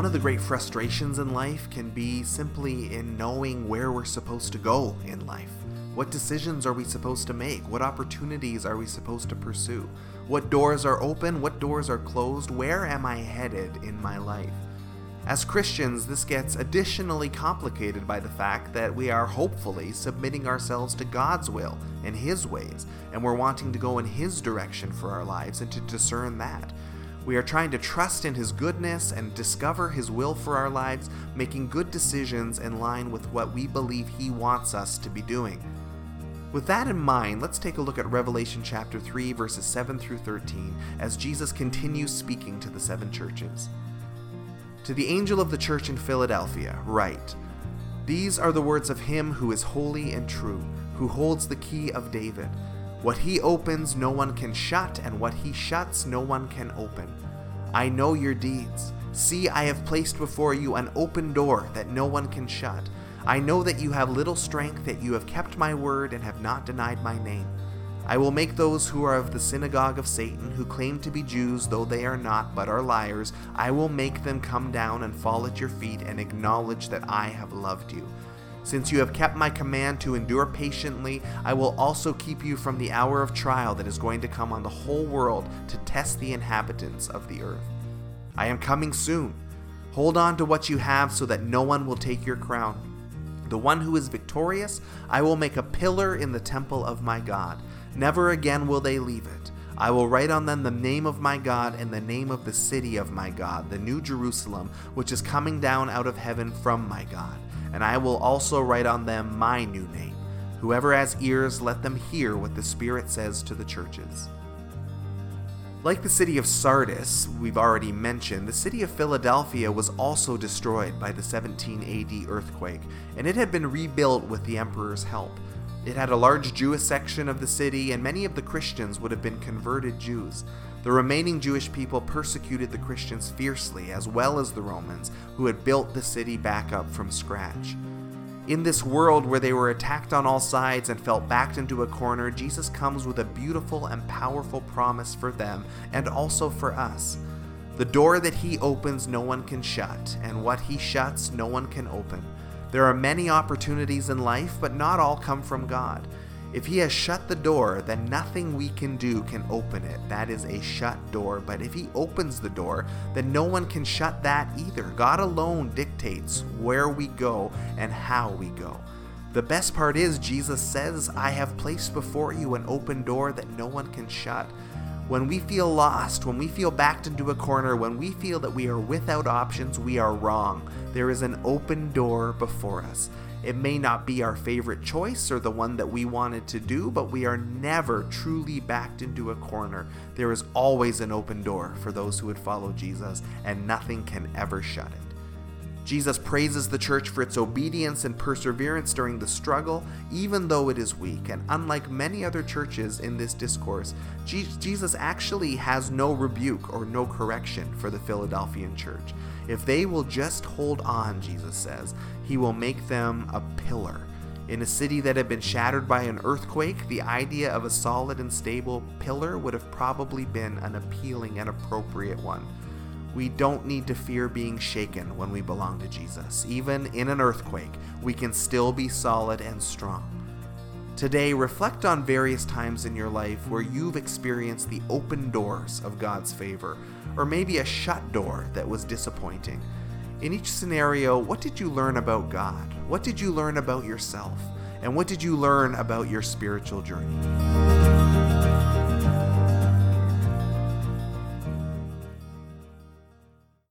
One of the great frustrations in life can be simply in knowing where we're supposed to go in life. What decisions are we supposed to make? What opportunities are we supposed to pursue? What doors are open? What doors are closed? Where am I headed in my life? As Christians, this gets additionally complicated by the fact that we are hopefully submitting ourselves to God's will and His ways, and we're wanting to go in His direction for our lives and to discern that. We are trying to trust in His goodness and discover His will for our lives, making good decisions in line with what we believe He wants us to be doing. With that in mind, let's take a look at Revelation chapter 3, verses 7 through 13, as Jesus continues speaking to the seven churches. To the angel of the church in Philadelphia, write These are the words of him who is holy and true, who holds the key of David. What he opens, no one can shut, and what he shuts, no one can open. I know your deeds. See, I have placed before you an open door that no one can shut. I know that you have little strength, that you have kept my word and have not denied my name. I will make those who are of the synagogue of Satan, who claim to be Jews, though they are not, but are liars, I will make them come down and fall at your feet and acknowledge that I have loved you. Since you have kept my command to endure patiently, I will also keep you from the hour of trial that is going to come on the whole world to test the inhabitants of the earth. I am coming soon. Hold on to what you have so that no one will take your crown. The one who is victorious, I will make a pillar in the temple of my God. Never again will they leave it. I will write on them the name of my God and the name of the city of my God, the new Jerusalem, which is coming down out of heaven from my God. And I will also write on them my new name. Whoever has ears, let them hear what the Spirit says to the churches. Like the city of Sardis, we've already mentioned, the city of Philadelphia was also destroyed by the 17 AD earthquake, and it had been rebuilt with the emperor's help. It had a large Jewish section of the city, and many of the Christians would have been converted Jews. The remaining Jewish people persecuted the Christians fiercely, as well as the Romans, who had built the city back up from scratch. In this world where they were attacked on all sides and felt backed into a corner, Jesus comes with a beautiful and powerful promise for them and also for us. The door that he opens, no one can shut, and what he shuts, no one can open. There are many opportunities in life, but not all come from God. If he has shut the door, then nothing we can do can open it. That is a shut door. But if he opens the door, then no one can shut that either. God alone dictates where we go and how we go. The best part is, Jesus says, I have placed before you an open door that no one can shut. When we feel lost, when we feel backed into a corner, when we feel that we are without options, we are wrong. There is an open door before us. It may not be our favorite choice or the one that we wanted to do, but we are never truly backed into a corner. There is always an open door for those who would follow Jesus, and nothing can ever shut it. Jesus praises the church for its obedience and perseverance during the struggle, even though it is weak. And unlike many other churches in this discourse, Jesus actually has no rebuke or no correction for the Philadelphian church. If they will just hold on, Jesus says, he will make them a pillar. In a city that had been shattered by an earthquake, the idea of a solid and stable pillar would have probably been an appealing and appropriate one. We don't need to fear being shaken when we belong to Jesus. Even in an earthquake, we can still be solid and strong. Today, reflect on various times in your life where you've experienced the open doors of God's favor, or maybe a shut door that was disappointing. In each scenario, what did you learn about God? What did you learn about yourself? And what did you learn about your spiritual journey?